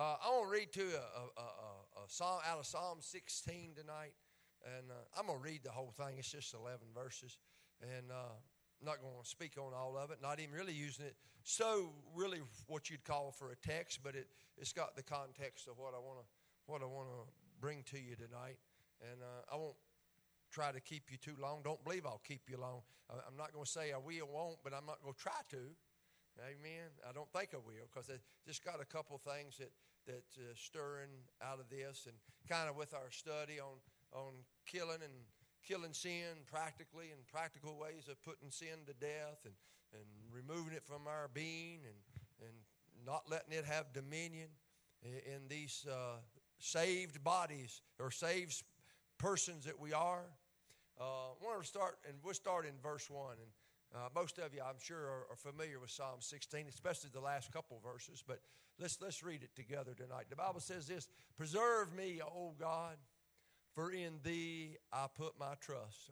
Uh, I want to read to you a, a, a, a, psalm out of Psalm 16 tonight. And uh, I'm going to read the whole thing. It's just 11 verses. And uh, I'm not going to speak on all of it, not even really using it so really what you'd call for a text, but it, it's got the context of what I want to what I want to bring to you tonight. And uh, I won't try to keep you too long. Don't believe I'll keep you long. I'm not going to say I will, won't, but I'm not going to try to. Amen. I don't think I will because I just got a couple things that that uh, stirring out of this, and kind of with our study on on killing and killing sin practically and practical ways of putting sin to death and, and removing it from our being and, and not letting it have dominion in these uh, saved bodies or saved persons that we are. Uh, I want to start, and we'll start in verse 1. And uh, most of you, I'm sure, are, are, familiar with Psalm 16, especially the last couple verses, but let's, let's read it together tonight. The Bible says this Preserve me, O God for in thee I put my trust.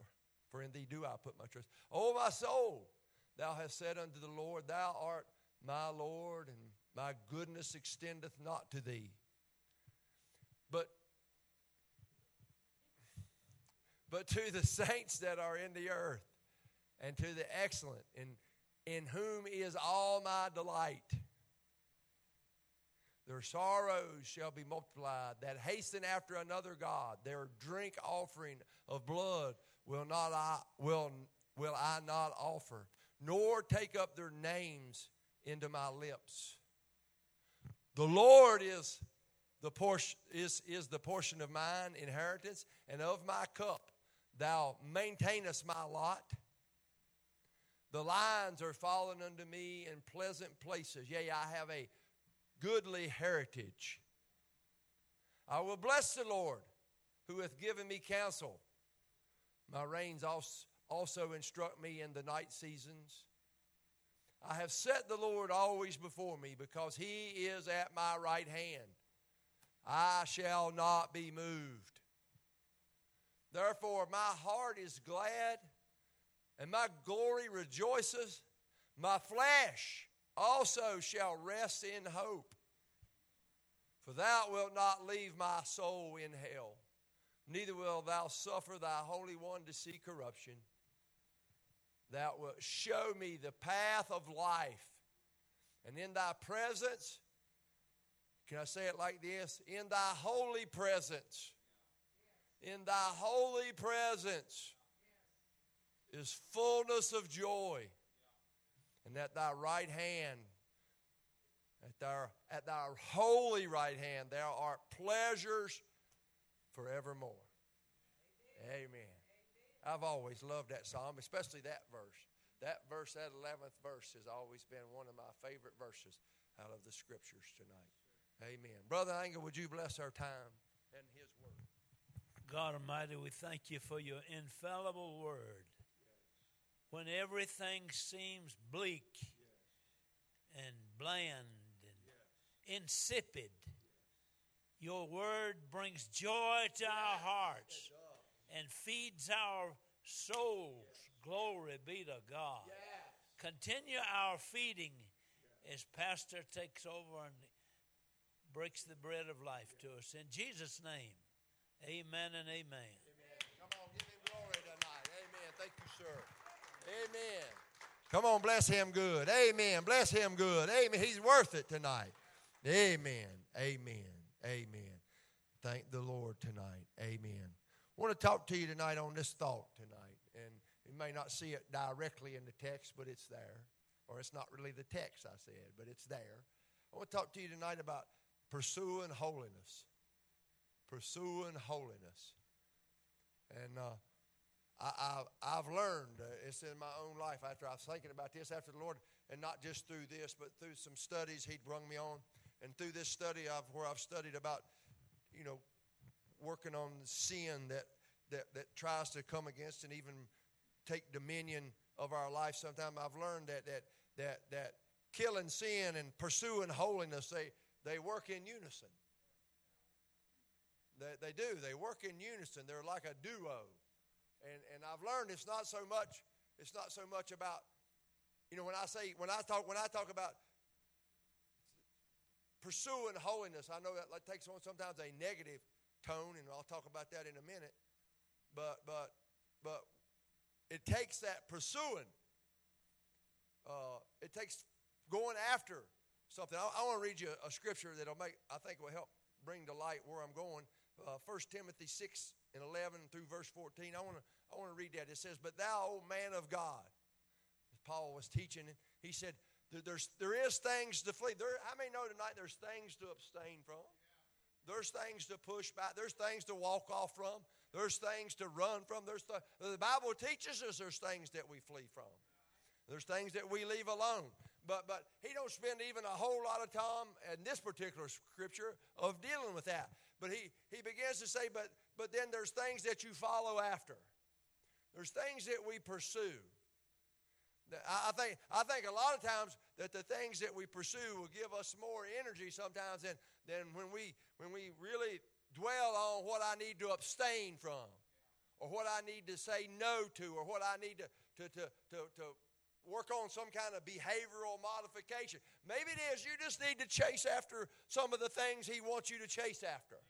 For in thee do I put my trust. O my soul, thou hast said unto the Lord, Thou art my Lord, and my goodness extendeth not to thee. But but to the saints that are in the earth, and to the excellent, in, in whom is all my delight. Their sorrows shall be multiplied that hasten after another God. Their drink offering of blood will not I, will, will I not offer, nor take up their names into my lips. The Lord is the portion is, is the portion of mine inheritance and of my cup. Thou maintainest my lot. The lines are fallen unto me in pleasant places. Yea, I have a goodly heritage. I will bless the Lord who hath given me counsel. My reins also instruct me in the night seasons. I have set the Lord always before me because he is at my right hand. I shall not be moved. Therefore, my heart is glad and my glory rejoices. My flesh also shall rest in hope. For thou wilt not leave my soul in hell, neither wilt thou suffer thy Holy One to see corruption. Thou wilt show me the path of life, and in thy presence, can I say it like this? In thy holy presence, in thy holy presence is fullness of joy and at thy right hand, at thy, at thy holy right hand, there are pleasures forevermore. Amen. Amen. I've always loved that psalm, especially that verse. That verse, that 11th verse, has always been one of my favorite verses out of the scriptures tonight. Amen. Brother Angel, would you bless our time and his word? God Almighty, we thank you for your infallible word when everything seems bleak and bland and insipid. Your word brings joy to our hearts and feeds our souls. Glory be to God. Continue our feeding as Pastor takes over and breaks the bread of life to us. In Jesus' name, amen and amen. amen. Come on, give him glory tonight. Amen. Thank you, sir. Amen. Come on, bless him good. Amen. Bless him good. Amen. He's worth it tonight. Amen. Amen. Amen. Thank the Lord tonight. Amen. I want to talk to you tonight on this thought tonight. And you may not see it directly in the text, but it's there. Or it's not really the text I said, but it's there. I want to talk to you tonight about pursuing holiness. Pursuing holiness. And uh, I, have learned, uh, it's in my own life after I was thinking about this after the Lord, and not just through this, but through some studies He'd brung me on. And through this study of where I've studied about, you know, working on sin that, that, that tries to come against and even take dominion of our life sometimes, I've learned that, that, that, that killing sin and pursuing holiness, they, they work in unison. They, they do. They work in unison. They're like a duo. And, and I've learned it's not so much, it's not so much about, you know, when I say, when I talk, when I talk about pursuing holiness. I know that takes on sometimes a negative tone, and I'll talk about that in a minute. But but but it takes that pursuing. Uh, it takes going after something. I, I want to read you a, a, scripture that'll make I think will help bring to light where I'm going. Uh, 1 Timothy 6 and 11 through verse 14. I want to I want to read that. It says, "But thou, O man of God," Paul was teaching. He said, "There's there is things to flee. There, I may know tonight. There's things to abstain from. There's things to push back. There's things to walk off from. There's things to run from. There's th- the Bible teaches us there's things that we flee from. There's things that we leave alone. But but he don't spend even a whole lot of time in this particular scripture of dealing with that. But he he begins to say, but but then there's things that you follow after. There's things that we pursue. I think, I think a lot of times that the things that we pursue will give us more energy sometimes than, than when, we, when we really dwell on what I need to abstain from, or what I need to say no to, or what I need to, to, to, to, to work on some kind of behavioral modification. Maybe it is you just need to chase after some of the things He wants you to chase after.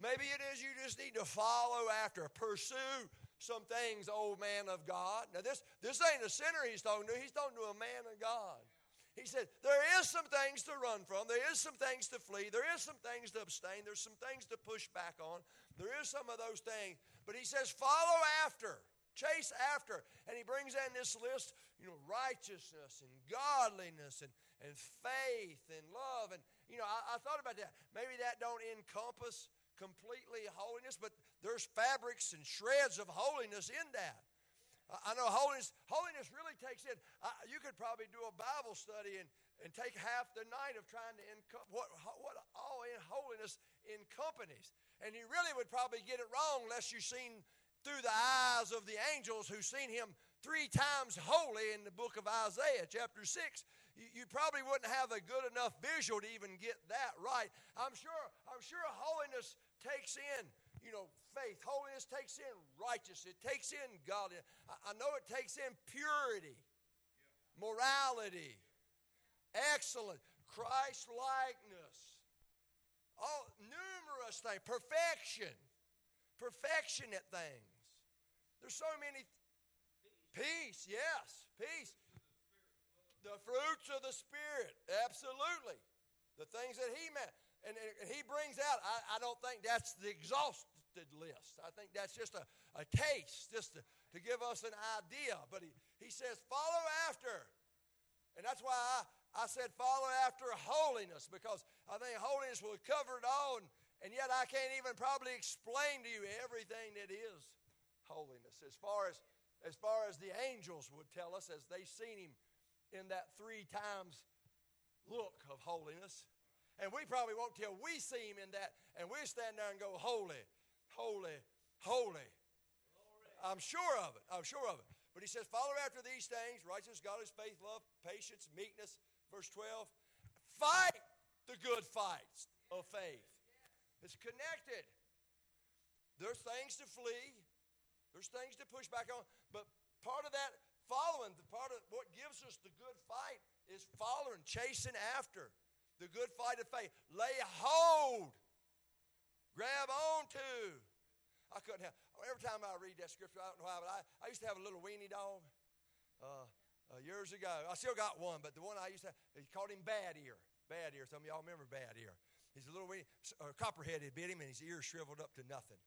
Maybe it is you just need to follow after, pursue some things, old man of God. Now, this, this ain't a sinner he's talking to, he's talking to a man of God. He said, There is some things to run from. There is some things to flee. There is some things to abstain. There's some things to push back on. There is some of those things. But he says, Follow after, chase after. And he brings in this list, you know, righteousness and godliness and, and faith and love. And, you know, I, I thought about that. Maybe that don't encompass completely holiness, but there's fabrics and shreds of holiness in that. I know holiness, holiness really takes in. Uh, you could probably do a Bible study and, and take half the night of trying to encompass what, what all in holiness encompasses. And you really would probably get it wrong unless you've seen through the eyes of the angels who've seen him three times holy in the book of Isaiah, chapter 6. You, probably wouldn't have a good enough visual to even get that right. I'm sure, I'm sure holiness takes in you know, faith. Holiness takes in righteousness. It takes in godliness. I, I know it takes in purity, morality, excellence, Christ likeness. All numerous things. Perfection. Perfection at things. There's so many. Peace, yes, peace. The fruits of the Spirit, absolutely. The things that He meant. And, and he brings out, I, I, don't think that's the exhausted list. I think that's just a, a taste, just to, to give us an idea. But he, he says, follow after. And that's why I, I said follow after holiness, because I think holiness will cover it all. And, and yet I can't even probably explain to you everything that is holiness. As far as, as far as the angels would tell us, as they seen him in that three times look of holiness. And we probably won't till we see him in that, and we stand there and go, Holy, holy, holy. I'm sure of it. I'm sure of it. But he says, Follow after these things righteousness, godliness, faith, love, patience, meekness. Verse 12. Fight the good fights of faith. It's connected. There's things to flee, there's things to push back on. But part of that following, the part of what gives us the good fight is following, chasing after the good fight of faith. Lay hold. Grab on to. I couldn't have. Every time I read that scripture, I don't know why, but I, I used to have a little weenie dog uh, uh, years ago. I still got one, but the one I used to have, he called him Bad Ear. Bad Ear. Some of y'all remember Bad Ear. He's a little weenie. Uh, copperhead had bit him, and his ear shriveled up to nothing.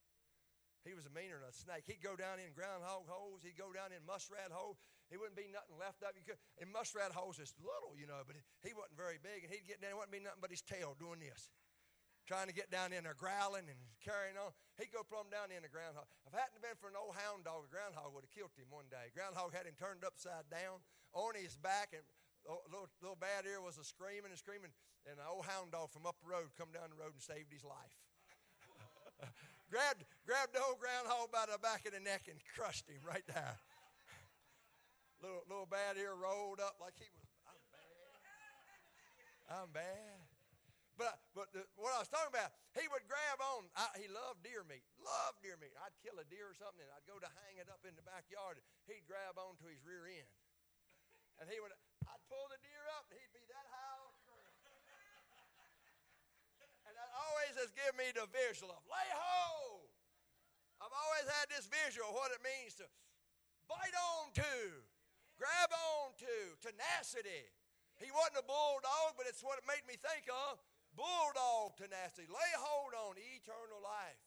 He was a meaner than a snake. He'd go down in groundhog holes. He'd go down in muskrat holes. He wouldn't be nothing left up. You could, and muskrat holes is little, you know, but he wasn't very big. And he'd get down. It wouldn't be nothing but his tail doing this, trying to get down in there, growling and carrying on. He'd go plumb down in the groundhog. If it hadn't been for an old hound dog, the groundhog would have killed him one day. Groundhog had him turned upside down on his back, and little, little bad ear was a screaming and screaming. And an old hound dog from up the road come down the road and saved his life grabbed, grabbed the old groundhog by the back of the neck and crushed him right there. little, little bad ear rolled up like he was, I'm bad. I'm bad. But, but the, what I was talking about, he would grab on. I, he loved deer meat. Loved deer meat. I'd kill a deer or something, and I'd go to hang it up in the backyard. He'd grab onto his rear end, and he would. I'd pull the deer up, and he'd be that high on the ground. Has given me the visual of lay hold. I've always had this visual of what it means to bite on to, grab on to, tenacity. He wasn't a bulldog, but it's what it made me think of. Bulldog tenacity. Lay hold on eternal life,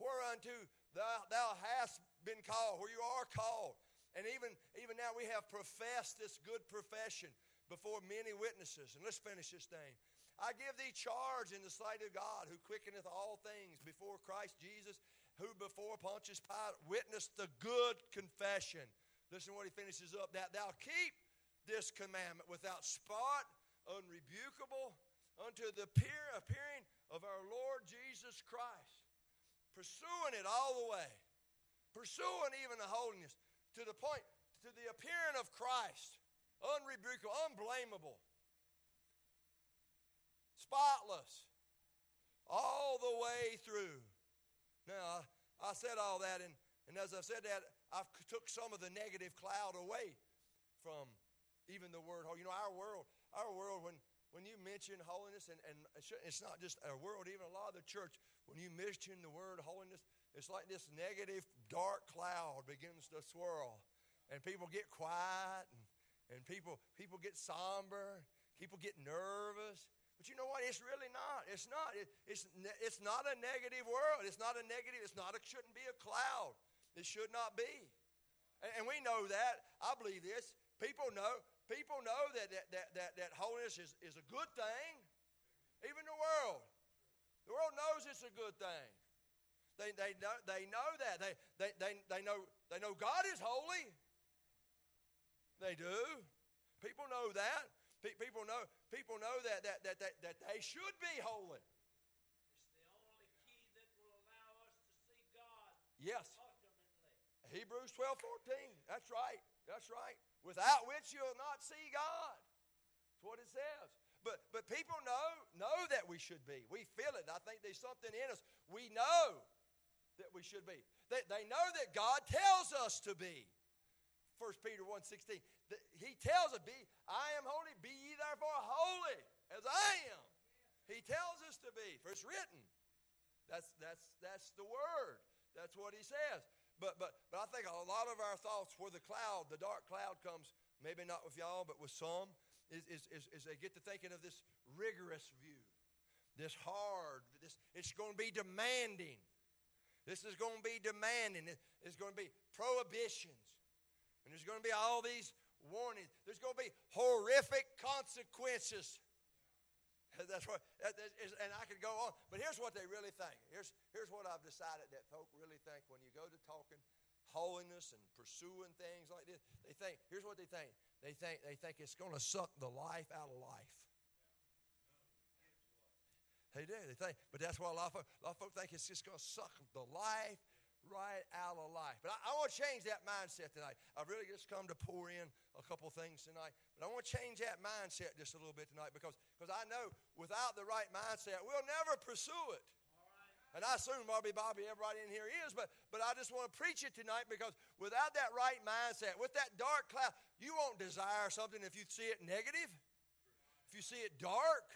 whereunto thou, thou hast been called, where you are called. And even, even now we have professed this good profession before many witnesses. And let's finish this thing. I give thee charge in the sight of God, who quickeneth all things before Christ Jesus, who before Pontius Pilate witnessed the good confession. Listen what he finishes up that thou keep this commandment without spot, unrebukable, unto the appearing of our Lord Jesus Christ, pursuing it all the way, pursuing even the holiness to the point, to the appearing of Christ, unrebukable, unblameable, spotless, all the way through. Now, I, I said all that, and, and as I said that, I took some of the negative cloud away from even the word holy. You know, our world, our world, when, when you mention holiness, and, and it's not just our world, even a lot of the church, when you mention the word holiness, it's like this negative, dark cloud begins to swirl. And people get quiet, and, and people, people get somber, people get nervous. But you know what? It's really not. It's not. It, it's, it's not a negative world. It's not a negative. It's not. It shouldn't be a cloud. It should not be. And, and we know that. I believe this. People know. People know that that, that, that, that holiness is, is a good thing. Even the world. The world knows it's a good thing. They, they, know, they know that. They, they, they, they, know, they know God is holy. They do. People know that. People know, people know that, that, that, that, that they should be holy. It's the only key that will allow us to see God. Yes. Ultimately. Hebrews 12 14. That's right. That's right. Without which you'll not see God. That's what it says. But, but people know, know that we should be. We feel it. I think there's something in us. We know that we should be. They, they know that God tells us to be. 1 Peter 1 16. He tells us, be, I am holy, be ye therefore holy as I am. He tells us to be, for it's written. That's, that's, that's the word. That's what he says. But, but, but I think a lot of our thoughts where the cloud, the dark cloud comes, maybe not with y'all, but with some, is, is, is, is they get to thinking of this rigorous view, this hard, this, it's going to be demanding. This is going to be demanding. It's going to be prohibitions. And there's going to be all these warnings. There's going to be horrific consequences. That's what, that is, and I could go on. But here's what they really think. Here's, here's what I've decided that folk really think when you go to talking holiness and pursuing things like this. They think, here's what they think. They think, they think it's going to suck the life out of life. They do. They think, but that's why a lot of, a lot of folks think it's just going to suck the life right out of life. But I, I, want to change that mindset tonight. I've really just come to pour in a couple things tonight. But I want to change that mindset just a little bit tonight because because I know without the right mindset, we'll never pursue it. And I assume Bobby Bobby, everybody in here is, but, but I just want to preach it tonight because without that right mindset, with that dark cloud, you won't desire something if you see it negative, if you see it dark.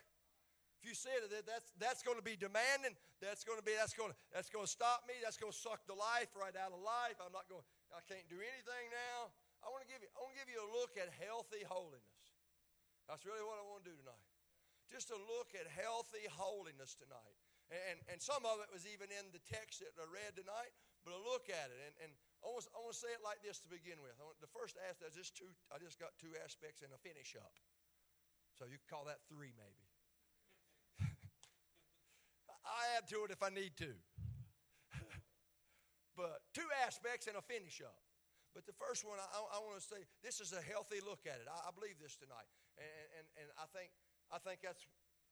If you said that that's, that's going to be demanding, that's going to be that's going to that's going to stop me. That's going to suck the life right out of life. I'm not going. I can't do anything now. I want to give you. I want to give you a look at healthy holiness. That's really what I want to do tonight. Just a look at healthy holiness tonight. And, and some of it was even in the text that I read tonight, but a look at it. And, and I, want I want to say it like this to begin with. Want, the first aspect, is just two, I just got two aspects and a finish up. So you could call that three maybe. I add to it if I need to. but two aspects and a finish up. But the first one, I, I want to say, this is a healthy look at it. I, I believe this tonight, and, and, and I think I think that's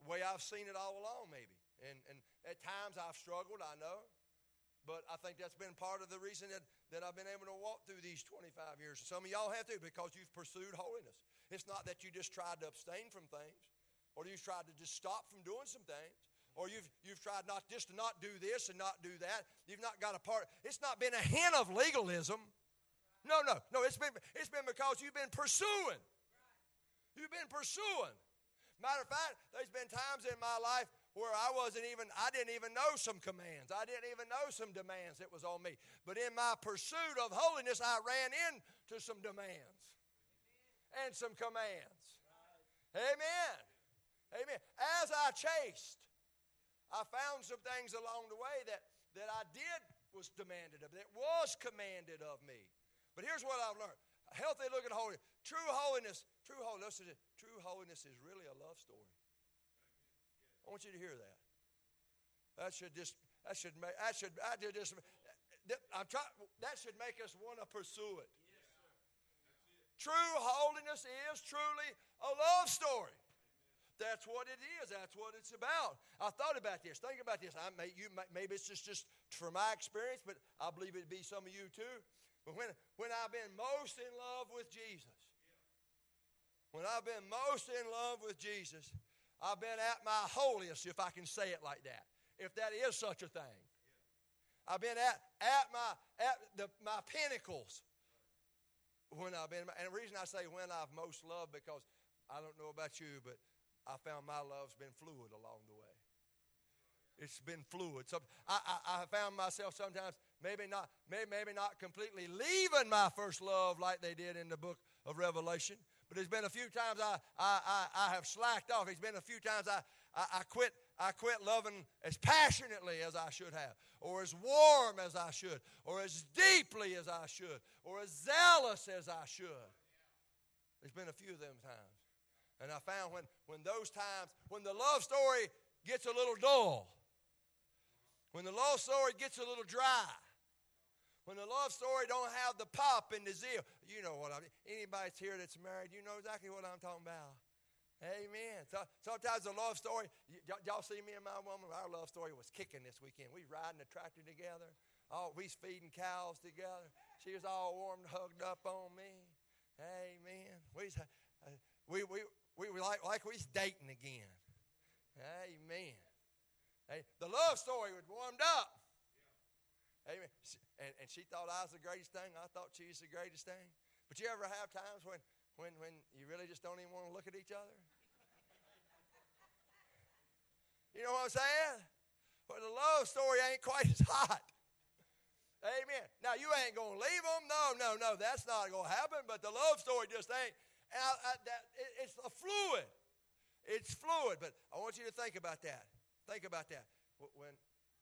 the way I've seen it all along, maybe. And, and at times I've struggled, I know. But I think that's been part of the reason that, that I've been able to walk through these 25 years. Some of y'all have to because you've pursued holiness. It's not that you just tried to abstain from things or you've tried to just stop from doing some things or you've, you've tried not just to not do this and not do that. You've not got a part. It's not been a hint of legalism. No, no, no. It's been, it's been because you've been pursuing. You've been pursuing. Matter of fact, there's been times in my life where I wasn't even, I didn't even know some commands. I didn't even know some demands that was on me. But in my pursuit of holiness, I ran into some demands and some commands. Amen. Amen. As I chased, I found some things along the way that, that I did was demanded of, that was commanded of me. But here's what I've learned. A healthy looking holiness. True holiness, true holiness, true holiness is really a love story. I want you to hear that. That should just that should make that should I just I'm trying that should make us want to pursue it. True holiness is truly a love story. That's what it is. That's what it's about. I thought about this. Think about this. I may, you, may, maybe it's just, just from my experience, but I believe it'd be some of you too. But when, when I've been most in love with Jesus, when I've been most in love with Jesus, I've been at my holiest, if I can say it like that, if that is such a thing. I've been at, at my at the, my pinnacles when I've been, and the reason I say when I've most loved because I don't know about you, but I found my love's been fluid along the way. It's been fluid. So I, I, I found myself sometimes maybe not, maybe, maybe not completely leaving my first love like they did in the book of Revelation. But there's been a few times I, I, I, I have slacked off. There's been a few times I, I, I quit I quit loving as passionately as I should have, or as warm as I should, or as deeply as I should, or as zealous as I should. There's been a few of them times. And I found when, when those times, when the love story gets a little dull, when the love story gets a little dry, when the love story don't have the pop and the zeal, you know what I mean. Anybody's here that's married, you know exactly what I'm talking about. Amen. So, sometimes the love story, y- y'all see me and my woman, our love story was kicking this weekend. We riding the tractor together. Oh, we feeding cows together. She was all warm, and hugged up on me. Amen. We, uh, we, we, we were like, like we was dating again. Amen. Hey, the love story was warmed up. Amen. And, and she thought I was the greatest thing. I thought she was the greatest thing. But you ever have times when, when, when you really just don't even want to look at each other? You know what I'm saying? Well, the love story ain't quite as hot. Amen. Now, you ain't going to leave them. No, no, no. That's not going to happen. But the love story just ain't. I, I, that, it, it's a fluid. It's fluid, but I want you to think about that. Think about that. When,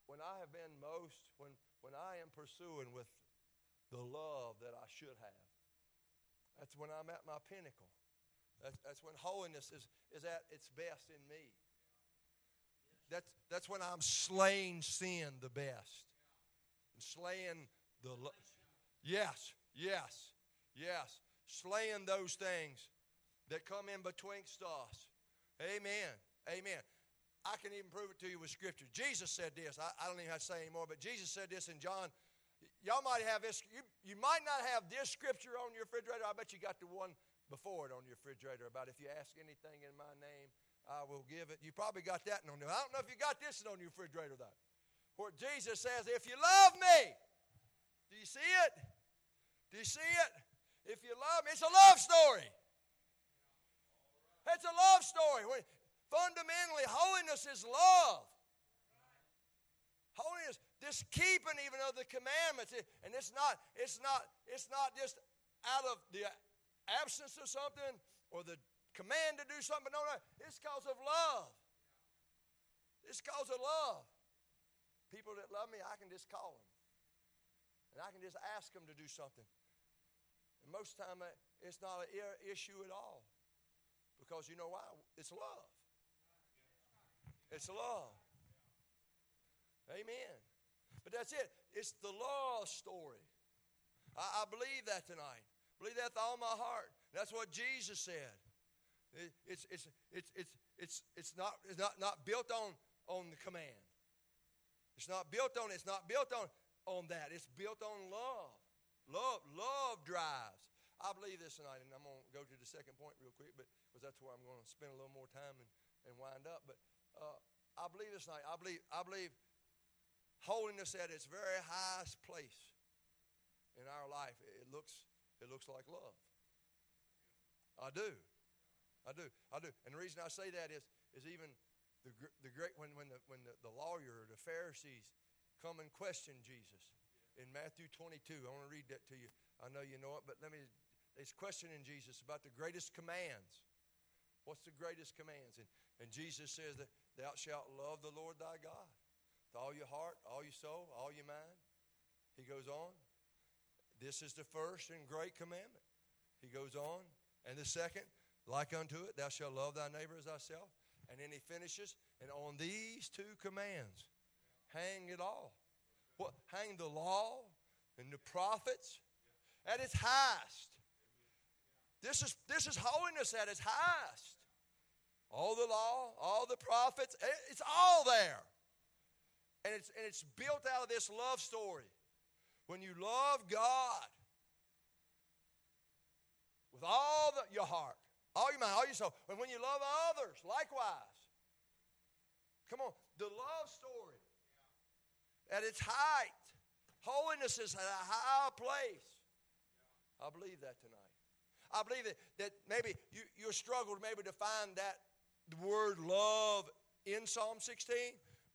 when I have been most, when, when I am pursuing with the love that I should have, that's when I'm at my pinnacle. That's, that's when holiness is, is at its best in me. That's, that's when I'm slaying sin the best. And slaying the. Lo- yes, yes, yes slaying those things that come in betwixt us. Amen. Amen. I can even prove it to you with Scripture. Jesus said this. I, I don't even have to say anymore, but Jesus said this in John. Y'all might have this. You, you might not have this Scripture on your refrigerator. I bet you got the one before it on your refrigerator about if you ask anything in my name, I will give it. You probably got that on there. I don't know if you got this on your refrigerator though. Where Jesus says, If you love me, do you see it? Do you see it? If you love me, it's a love story. It's a love story. Fundamentally, holiness is love. Holiness, this keeping even of the commandments, and it's not, it's not, it's not just out of the absence of something or the command to do something. No, no, it's because of love. It's because of love. People that love me, I can just call them. And I can just ask them to do something. Most time, uh, it's not an issue at all. Because you know why? It's love. It's love. Amen. But that's it. It's the law story. I, I believe that tonight. Believe that with all my heart. That's what Jesus said. It, it's, it's, it's, it's, it's, it's, not, it's not, not built on, on the command. It's not built on it's not built on, on that. It's built on love. Love, love drives. I believe this tonight, and I'm going to go to the second point real quick, but because that's where I'm going to spend a little more time and, and wind up. But uh, I believe this tonight. I believe, I believe holiness at its very highest place in our life. It looks, it looks like love. I do. I do. I do. And the reason I say that is, is even the, the great when, when, the, when the, the lawyer or the Pharisees come and question Jesus in Matthew 22. I want to read that to you. I know you know it, but let me. It's questioning Jesus about the greatest commands. What's the greatest commands? And, and Jesus says that thou shalt love the Lord thy God with all your heart, all your soul, all your mind. He goes on. This is the first and great commandment. He goes on. And the second, like unto it, thou shalt love thy neighbor as thyself. And then he finishes, and on these two commands, hang it all. What? Hang the law and the prophets at its highest. This is, this is holiness at its highest. All the law, all the prophets, eh, it's all there. And it's, and it's built out of this love story. When you love God with all the, your heart, all your mind, all your soul, and when you love others, likewise. Come on, the love story at its height. Holiness is at a high place. I believe that tonight. I believe that, that maybe you, you struggled maybe to find that word love in Psalm 16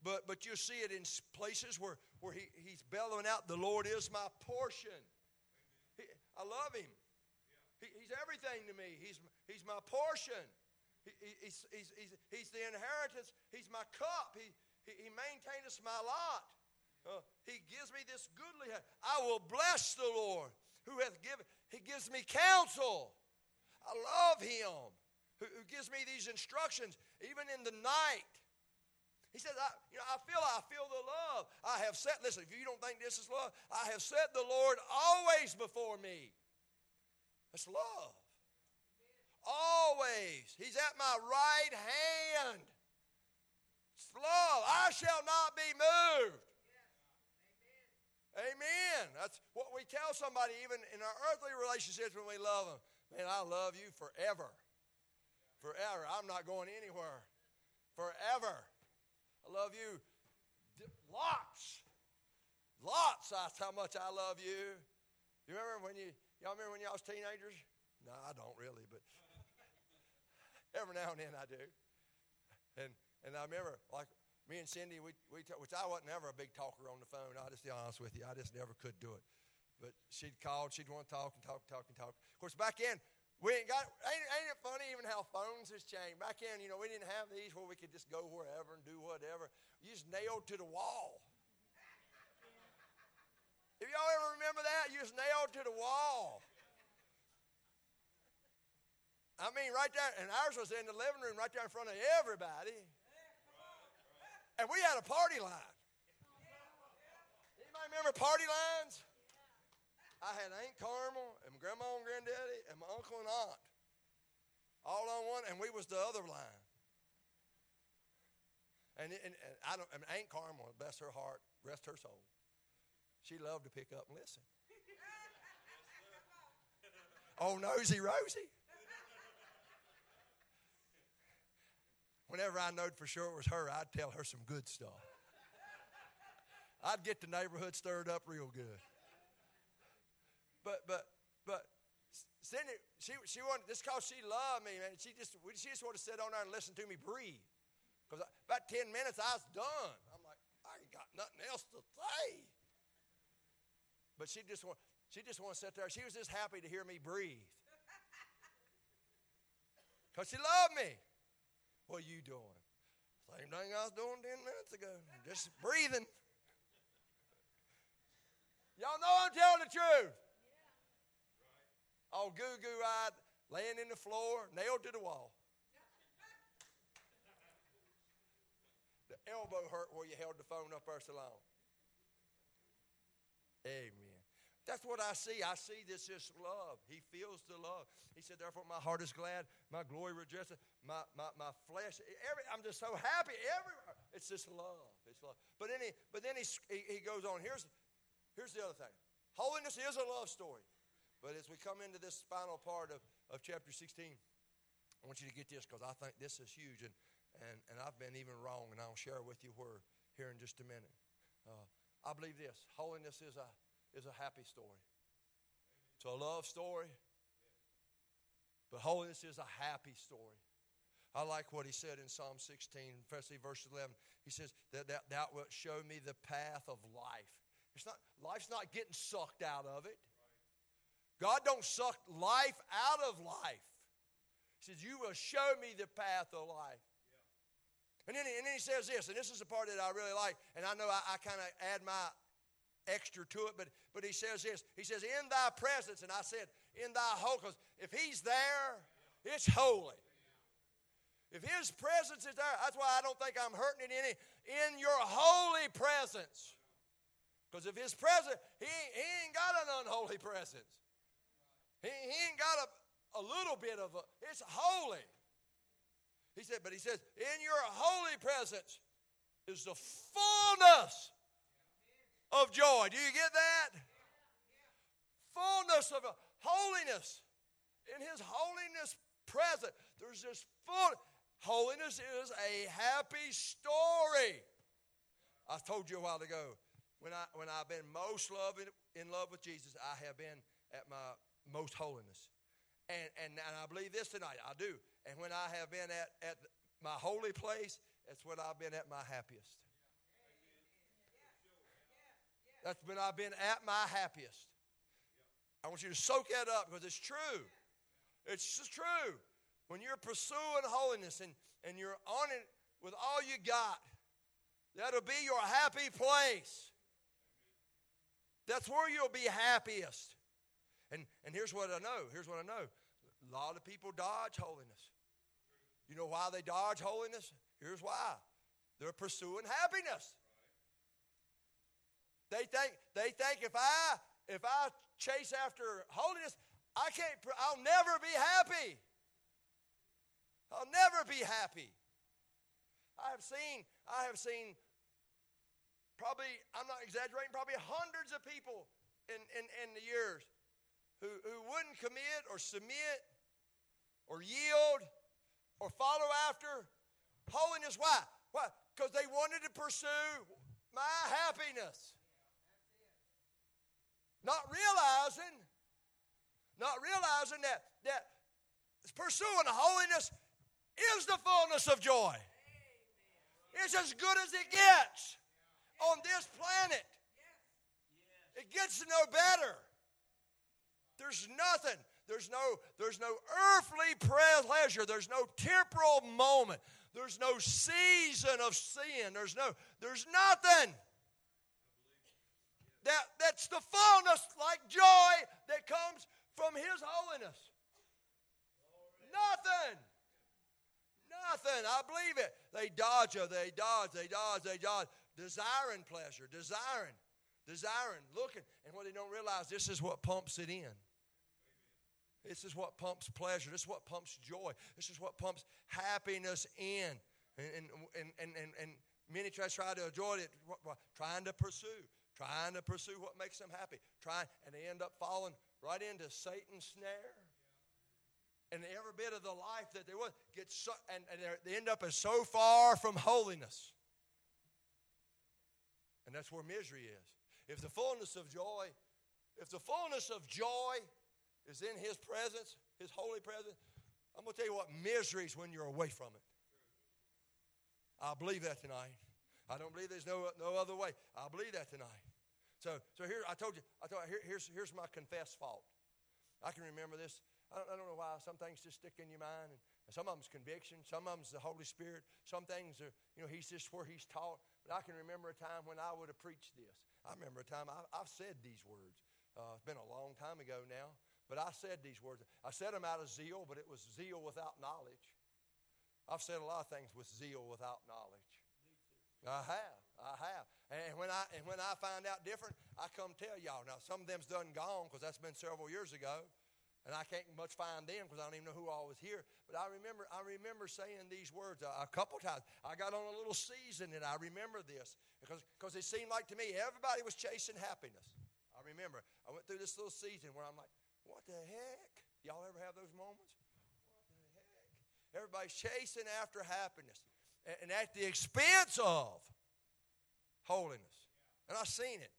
but, but you'll see it in places where, where he, he's bellowing out, The Lord is my portion. He, I love him. He, he's everything to me. He's, he's my portion. He, he's, he's, he's, he's the inheritance. He's my cup. He, he, he maintains my lot. Uh, he gives me this goodly. I will bless the Lord who hath given. He gives me counsel. I love him who, who gives me these instructions even in the night. He says, I, you know, I feel I feel the love. I have set, listen, if you don't think this is love, I have set the Lord always before me. That's love. Always. He's at my right hand. It's love. I shall not be moved. Amen. That's what we tell somebody, even in our earthly relationships when we love them. Man, I love you forever. Forever. I'm not going anywhere. Forever. I love you. Lots. Lots. That's how much I love you. You remember when you, y'all remember when y'all was teenagers? No, I don't really, but every now and then I do. And, and I remember, like, me and Cindy, we, we t- which I wasn't ever a big talker on the phone. I'll just be honest with you. I just never could do it. But she'd call, she'd want to talk and talk and talk and talk. Of course, back in, we ain't got, ain't, ain't it funny even how phones has changed? Back in, you know, we didn't have these where we could just go wherever and do whatever. You just nailed to the wall. If y'all ever remember that, you just nailed to the wall. I mean, right there, and ours was in the living room right there in front of everybody. And we had a party line. Anybody remember party lines? I had Aunt Carmel and my Grandma and Granddaddy and my uncle and aunt all on one, and we was the other line. And, and, and I don't, Aunt Carmel, bless her heart, rest her soul, she loved to pick up and listen. oh, nosy Rosie. Whenever I knowed for sure it was her, I'd tell her some good stuff. I'd get the neighborhood stirred up real good but but but Cindy, she she wanted just cause she loved me, man. She just she just wanted to sit on there and listen to me breathe. Because about ten minutes I was done. I'm like, I ain't got nothing else to say. But she just want she just want to sit there. She was just happy to hear me breathe. Because she loved me. What are you doing? Same thing I was doing 10 minutes ago. Just breathing. Y'all know I'm telling the truth all goo goo eyed, laying in the floor, nailed to the wall. the elbow hurt where you held the phone up there so long. Amen. That's what I see. I see this is love. He feels the love. He said, Therefore, my heart is glad, my glory rejoices, my, my, my flesh, every, I'm just so happy everywhere. It's just love. It's love. But then he, but then he, he, he goes on. Here's, here's the other thing holiness is a love story. But as we come into this final part of, of chapter 16, I want you to get this because I think this is huge. And, and, and I've been even wrong, and I'll share with you where here in just a minute. Uh, I believe this holiness is a, is a happy story, it's a love story, but holiness is a happy story. I like what he said in Psalm 16, especially verse 11. He says that, that thou wilt show me the path of life. It's not life's not getting sucked out of it. God don't suck life out of life. He says, You will show me the path of life. And then, and then he says this, and this is the part that I really like, and I know I, I kind of add my extra to it, but, but he says this. He says, In thy presence, and I said, In thy because if he's there, it's holy. If his presence is there, that's why I don't think I'm hurting it any. In your holy presence. Because if his presence, he, he ain't got an unholy presence. He, he ain't got a, a little bit of a, it's holy. He said, but he says, in your holy presence is the fullness of joy. Do you get that? Fullness of holiness. In his holiness present, there's this full. Holiness is a happy story. I told you a while ago, when, I, when I've been most love in, in love with Jesus, I have been at my most holiness. And, and, and I believe this tonight, I do. And when I have been at, at my holy place, that's when I've been at my happiest. That's when I've been at my happiest. I want you to soak that up because it's true. It's just true. When you're pursuing holiness and, and you're on it with all you got, that'll be your happy place. That's where you'll be happiest. And, and here's what I know. Here's what I know. A lot of people dodge holiness. You know why they dodge holiness? Here's why. They're pursuing happiness. They think they think if I if I chase after holiness, I can't I'll never be happy. I'll never be happy. I have seen I have seen probably I'm not exaggerating probably hundreds of people in in, in the years who, who wouldn't commit or submit or yield or follow after holiness. Why? Why? Because they wanted to pursue my happiness. Not realizing, not realizing that, that pursuing holiness is the fullness of joy. It's as good as it gets on this planet. It gets no better. There's nothing there's no, there's no earthly pleasure. There's no temporal moment. There's no season of sin. There's no, there's nothing. That, that's the fullness like joy that comes from His holiness. Nothing. Nothing. I believe it. They dodge it. They dodge. They dodge. They dodge. Desiring pleasure. Desiring. Desiring. Looking. And what they don't realize, this is what pumps it in. This is what pumps pleasure. This is what pumps joy. This is what pumps happiness in. And, and, and, and, and many try, try to avoid it, trying to pursue, trying to pursue what makes them happy, trying, and they end up falling right into Satan's snare. And every bit of the life that they want gets so, and, and they end up as so far from holiness. And that's where misery is. If the fullness of joy, if the fullness of joy is in His presence, His holy presence, I'm going to tell you what misery is when you're away from it. I believe that tonight. I don't believe there's no, no other way. I believe that tonight. So, so here, I told you, I told here, here's, here's my confessed fault. I can remember this. I don't, I don't know why. Some things just stick in your mind. And, some of them's conviction. Some of them's the Holy Spirit. Some things are, you know, He's just where He's taught. But I can remember a time when I would have preached this. I remember a time I, I've said these words. Uh, it's been a long time ago now. But I said these words. I said them out of zeal, but it was zeal without knowledge. I've said a lot of things with zeal without knowledge. I have. I have. And when I and when I find out different, I come tell y'all. Now some of them's done gone because that's been several years ago, and I can't much find them because I don't even know who all was here. But I remember I remember saying these words a, a couple times. I got on a little season and I remember this because because it seemed like to me everybody was chasing happiness. I remember I went through this little season where I'm like, what the heck? Y'all ever have those moments? What the heck? Everybody's chasing after happiness and, and at the expense of holiness. And I've seen it.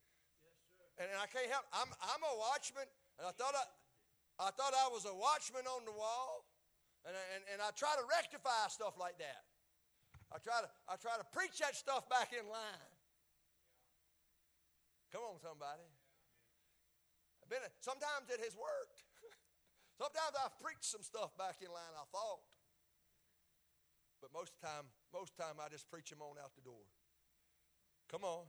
And I can't help. I'm, I'm a watchman, and I thought I, I thought I was a watchman on the wall, And, and, and I try to rectify stuff like that. I try to, I try to preach that stuff back in line. Come on, somebody. I've been, sometimes it has worked. sometimes I've preached some stuff back in line, I thought. But most time, most time I just preach them on out the door. Come on.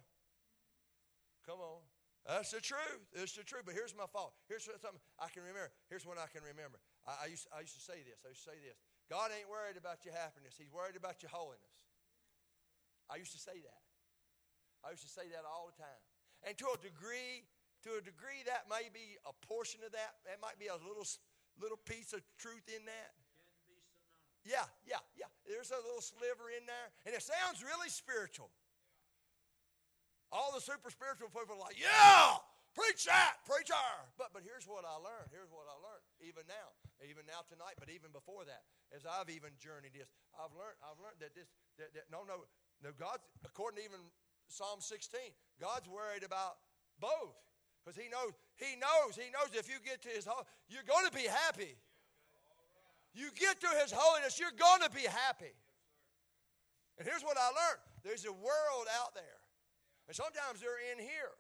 Come on. That's the truth. It's the truth. But here's my fault. Here's something I can remember. Here's what I can remember. I, I, used, I used to say this. I used to say this. God ain't worried about your happiness. He's worried about your holiness. I used to say that. I used to say that all the time. And to a degree, to a degree, that may be a portion of that. That might be a little, little piece of truth in that. Yeah, yeah, yeah. There's a little sliver in there. And it sounds really spiritual. All the super spiritual people are like, yeah, preach that, preacher. But but here's what I learned. Here's what I learned. Even now, even now tonight, but even before that, as I've even journeyed this, I've learned I've learned that this that, that no no no God according to even Psalm 16, God's worried about both. Because he knows, he knows, he knows if you get to his you're going to be happy. You get to his holiness, you're going to be happy. And here's what I learned there's a world out there and sometimes they're in here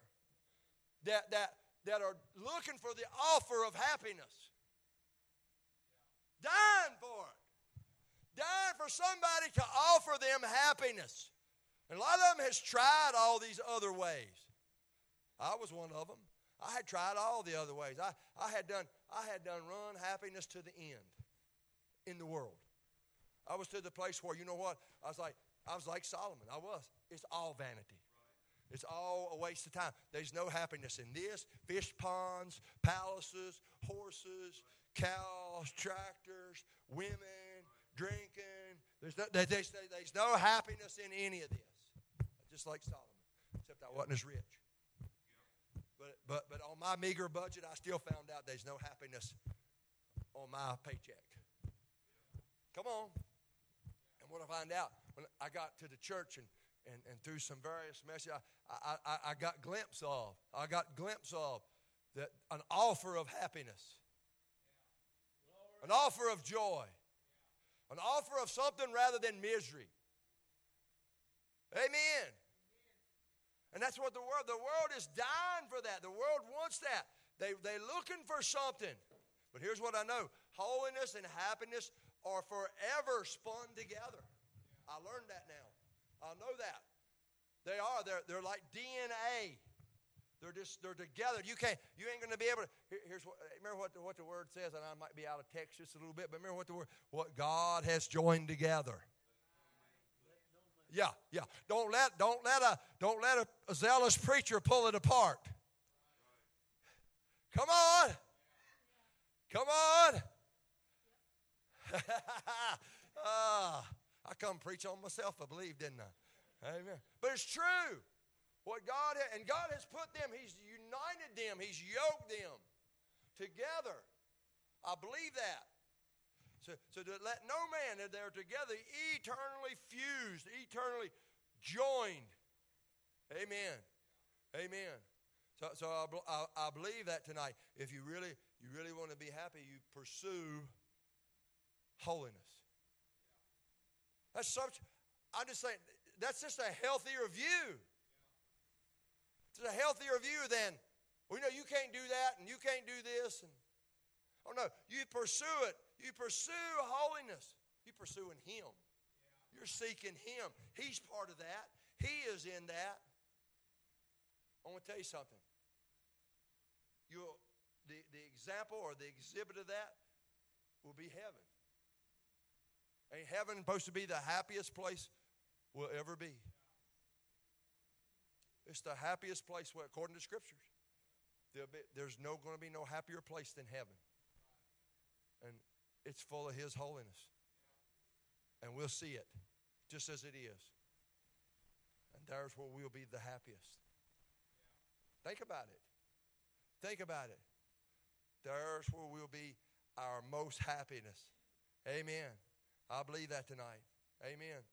that, that, that are looking for the offer of happiness. Dying for it. Dying for somebody to offer them happiness. And a lot of them has tried all these other ways. I was one of them. I had tried all the other ways. I, I had done I had done run happiness to the end in the world. I was to the place where you know what? I was like I was like Solomon. I was. It's all vanity. It's all a waste of time. There's no happiness in this. Fish ponds, palaces, horses, cows, tractors, women, drinking. There's no, there's, there's no happiness in any of this. Just like Solomon, except I wasn't as rich. But, but, but on my meager budget, I still found out there's no happiness on my paycheck. Come on. And what I find out when I got to the church and and, and through some various messages, I, I, I got glimpse of, I got glimpse of that an offer of happiness, an offer of joy, an offer of something rather than misery. Amen. And that's what the world, the world is dying for that. The world wants that. They, they're looking for something. But here's what I know holiness and happiness are forever spun together. I learned that now. I know that. They are. They're, they're like DNA. They're just they're together. You can't. You ain't going to be able to. Here, here's what. Remember what the, what the word says, and I might be out of text just a little bit, but remember what the word. What God has joined together. Yeah, yeah. Don't let don't let a don't let a, a zealous preacher pull it apart. Come on. Come on. ah. I come preach on myself, I believe, didn't I? Amen. But it's true. What God and God has put them, He's united them, He's yoked them together. I believe that. So, so to let no man that they're together eternally fused, eternally joined. Amen. Amen. So, so I, I, I believe that tonight. If you really, you really want to be happy, you pursue holiness. That's such, I'm just saying, that's just a healthier view. It's a healthier view than, well, you know, you can't do that and you can't do this. And, oh, no, you pursue it. You pursue holiness. You're pursuing Him. You're seeking Him. He's part of that. He is in that. I want to tell you something. you the, the example or the exhibit of that will be heaven. Ain't heaven supposed to be the happiest place we'll ever be? It's the happiest place, according to scriptures. Be, there's no going to be no happier place than heaven. And it's full of His holiness. And we'll see it just as it is. And there's where we'll be the happiest. Think about it. Think about it. There's where we'll be our most happiness. Amen. I believe that tonight. Amen.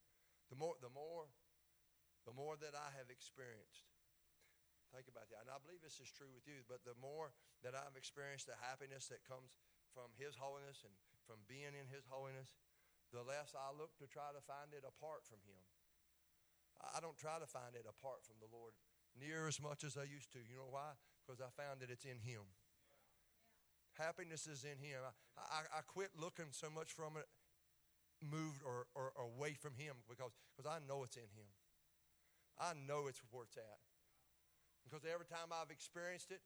The more, the more, the more that I have experienced. Think about that. And I believe this is true with you, but the more that I've experienced the happiness that comes from His holiness and from being in His holiness, the less I look to try to find it apart from Him. I don't try to find it apart from the Lord near as much as I used to. You know why? Because I found that it's in Him. Happiness is in Him. I, I, I quit looking so much from it, moved or, or, or away from Him because because I know it's in Him. I know it's where it's at. Because every time I've experienced it,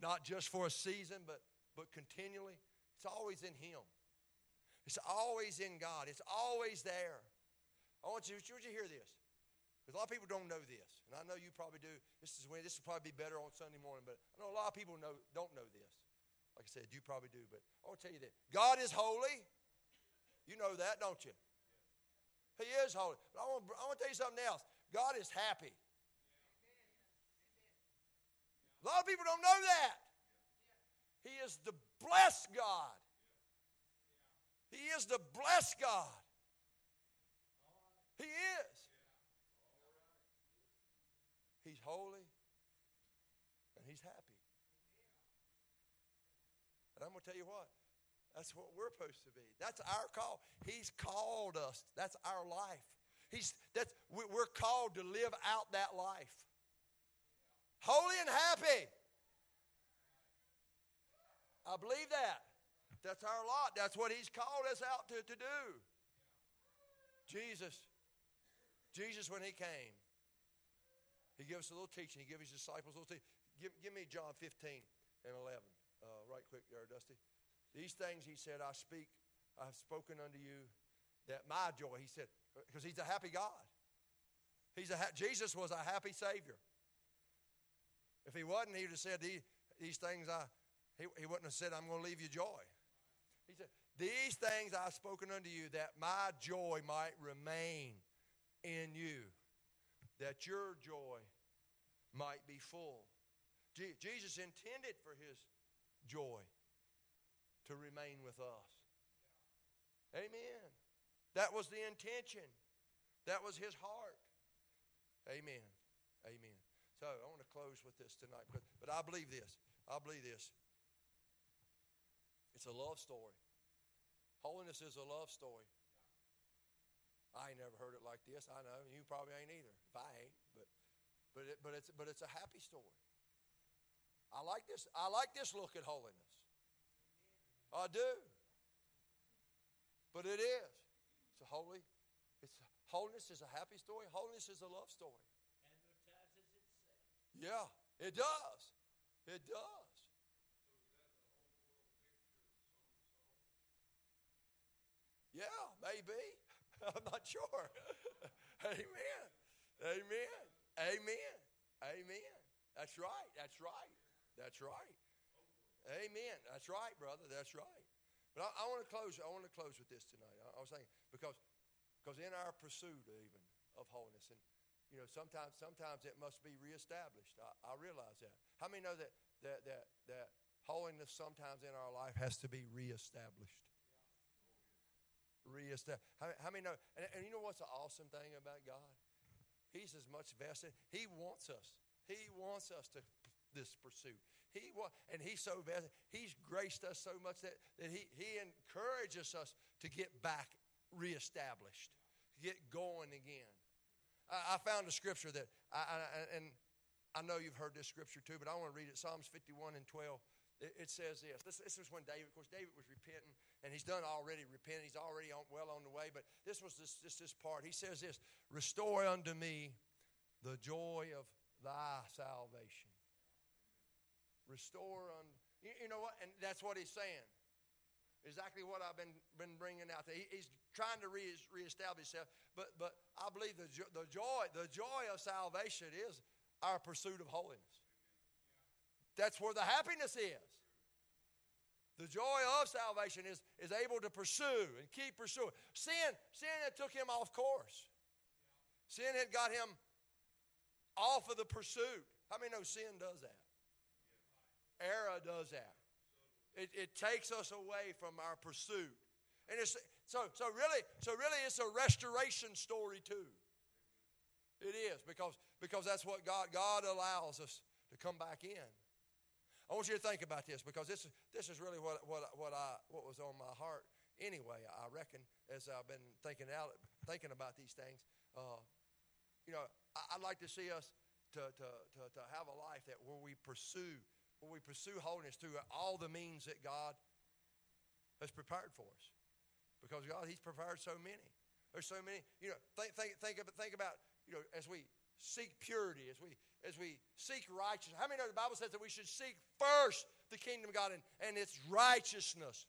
not just for a season, but, but continually, it's always in Him. It's always in God. It's always there. I want you, want you to hear this. Because a lot of people don't know this. And I know you probably do. This is when this will probably be better on Sunday morning, but I know a lot of people know, don't know this. Like I said, you probably do, but I want to tell you that God is holy. You know that, don't you? He is holy. But I want, I want to tell you something else. God is happy. A lot of people don't know that. He is the blessed God. He is the blessed God. He is. He's holy and he's happy. And I'm going to tell you what, that's what we're supposed to be. That's our call. He's called us. That's our life. He's, that's, we're called to live out that life. Holy and happy. I believe that. That's our lot. That's what He's called us out to, to do. Jesus, Jesus, when He came, He gave us a little teaching. He gave His disciples a little teaching. Give, give me John 15 and 11, uh, right quick there, Dusty. These things He said, I speak, I've spoken unto you, that my joy, He said, because He's a happy God. He's a ha- Jesus was a happy Savior. If He wasn't, He would have said, These, these things I, he, he wouldn't have said, I'm going to leave you joy. He said, These things I've spoken unto you, that my joy might remain in you, that your joy might be full. Je- Jesus intended for his joy to remain with us. Amen. That was the intention, that was his heart. Amen. Amen. So I want to close with this tonight, but, but I believe this. I believe this. It's a love story. Holiness is a love story. I ain't never heard it like this. I know you probably ain't either. If I ain't, but but it, but it's but it's a happy story. I like this. I like this look at holiness. I do. But it is. It's a holy. It's holiness is a happy story. Holiness is a love story. Advertises itself. Yeah, it does. It does. Yeah, maybe. I'm not sure. Amen. Amen. Amen. Amen. That's right. That's right. That's right. Amen. That's right, brother. That's right. But I, I want to close. I want to close with this tonight. I, I was saying because because in our pursuit even of holiness, and you know, sometimes sometimes it must be reestablished. I, I realize that. How many know that that that that holiness sometimes in our life has to be reestablished? reestablished. How, how many know? And, and you know what's the awesome thing about God? He's as much vested. He wants us. He wants us to this pursuit. He and he's so. He's graced us so much that, that he, he encourages us to get back reestablished, get going again. I, I found a scripture that I, I, and I know you've heard this scripture too, but I want to read it. Psalms 51 and 12 it, says this. this. This was when David, of course, David was repenting, and he's done already repenting. He's already on, well on the way, but this was this, this, this part. He says this Restore unto me the joy of thy salvation. Restore on. you, you know what? And that's what he's saying. Exactly what I've been, been bringing out there. He, he's trying to re, reestablish himself, but, but I believe the, the, joy, the joy of salvation is our pursuit of holiness. That's where the happiness is. The joy of salvation is, is able to pursue and keep pursuing. Sin, sin had took him off course. Sin had got him off of the pursuit. How many know sin does that? Error does that. It, it takes us away from our pursuit. And it's so so really, so really it's a restoration story too. It is because because that's what God God allows us to come back in. I want you to think about this because this is this is really what what what I what was on my heart anyway. I reckon as I've been thinking out thinking about these things. Uh, you know, I, would like to see us to, to, to, to have a life that where we pursue where we pursue holiness through all the means that God has prepared for us. Because God, He's prepared so many. There's so many. You know, think think think about, think about you know as we seek purity, as we as we seek righteousness. How many know the Bible says that we should seek first the kingdom of God and, and its righteousness?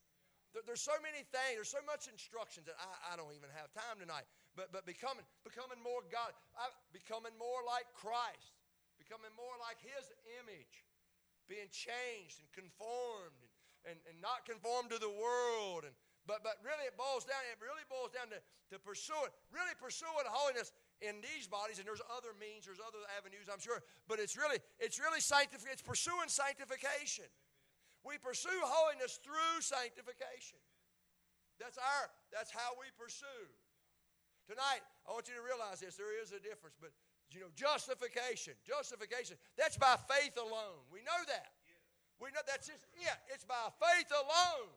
There, there's so many things, there's so much instructions that I, I don't even have time tonight. But but becoming becoming more God, I, becoming more like Christ, becoming more like His image, being changed and conformed and, and, and not conformed to the world and but, but really, it boils down. It really boils down to, to pursuing, really pursuing holiness in these bodies. And there's other means, there's other avenues, I'm sure. But it's really, it's really sanctification. It's pursuing sanctification. We pursue holiness through sanctification. That's our. That's how we pursue. Tonight, I want you to realize this. There is a difference, but you know, justification, justification. That's by faith alone. We know that. We know that's just yeah. It's by faith alone.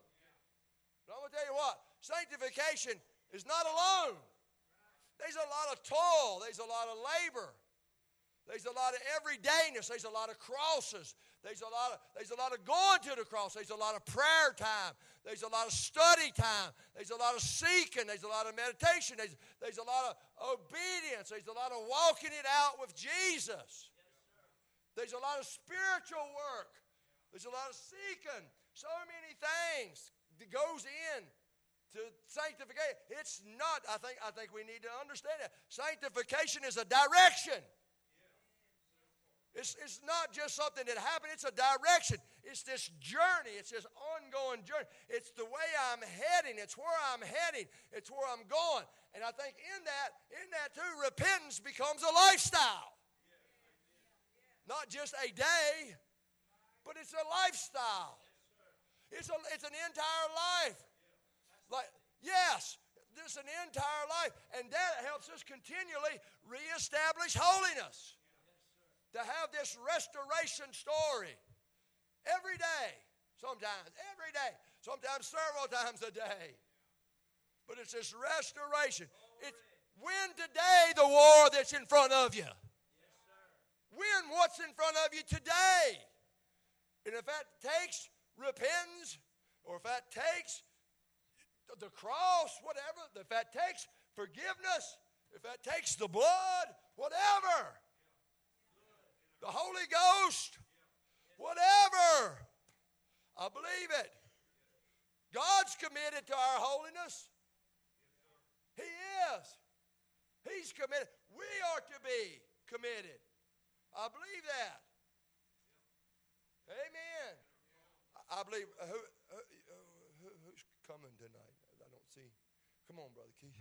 But I'm to tell you what, sanctification is not alone. There's a lot of toil, there's a lot of labor. There's a lot of everydayness. There's a lot of crosses. There's a lot of, there's a lot of going to the cross. There's a lot of prayer time. There's a lot of study time. There's a lot of seeking. There's a lot of meditation. There's, there's a lot of obedience. There's a lot of walking it out with Jesus. There's a lot of spiritual work. There's a lot of seeking. So many things that goes in to sanctification. It's not, I think, I think we need to understand that. Sanctification is a direction. It's, it's not just something that happened, it's a direction. It's this journey, it's this ongoing journey. It's the way I'm heading, it's where I'm heading, it's where I'm going. And I think in that, in that too, repentance becomes a lifestyle. Not just a day, but it's a lifestyle. It's, a, it's an entire life. Like, yes, this is an entire life. And that helps us continually reestablish holiness. To have this restoration story every day, sometimes, every day, sometimes several times a day. But it's this restoration. It's win today the war that's in front of you. Win what's in front of you today. And if that takes repentance, or if that takes the cross, whatever, if that takes forgiveness, if that takes the blood, whatever, the Holy Ghost, whatever, I believe it. God's committed to our holiness. He is. He's committed. We are to be committed. I believe that. Amen. I believe who, who, who's coming tonight? I don't see. Come on, brother Keith.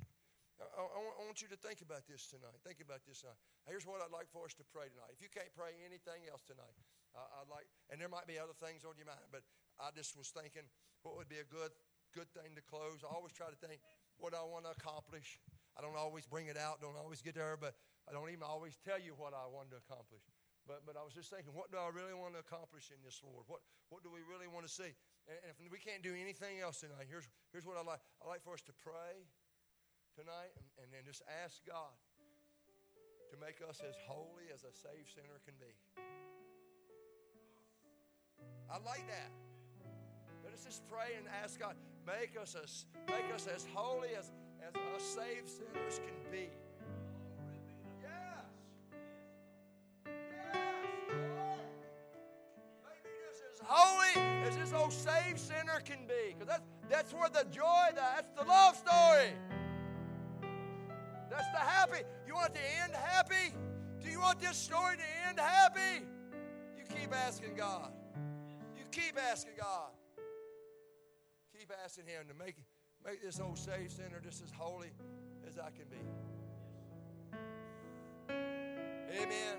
I, I, I, want you to think about this tonight. Think about this tonight. Here's what I'd like for us to pray tonight. If you can't pray anything else tonight, I'd like, and there might be other things on your mind, but I just was thinking, what would be a good, good thing to close? I always try to think what I want to accomplish. I don't always bring it out, don't always get there, but I don't even always tell you what I want to accomplish. But, but I was just thinking, what do I really want to accomplish in this, Lord? What, what do we really want to see? And if we can't do anything else tonight, here's, here's what I'd like. I'd like for us to pray tonight and, and then just ask God to make us as holy as a saved sinner can be. I like that. Let us just pray and ask God, make us as, make us as holy as, as us saved sinners can be. Yes. Yes, maybe this is holy as this old saved sinner can be. Because that's, that's where the joy, that's the love story. That's the happy. You want to end happy? Do you want this story to end happy? You keep asking God. You keep asking God. Keep asking Him to make, make this old saved Center just as holy as I can be. Amen.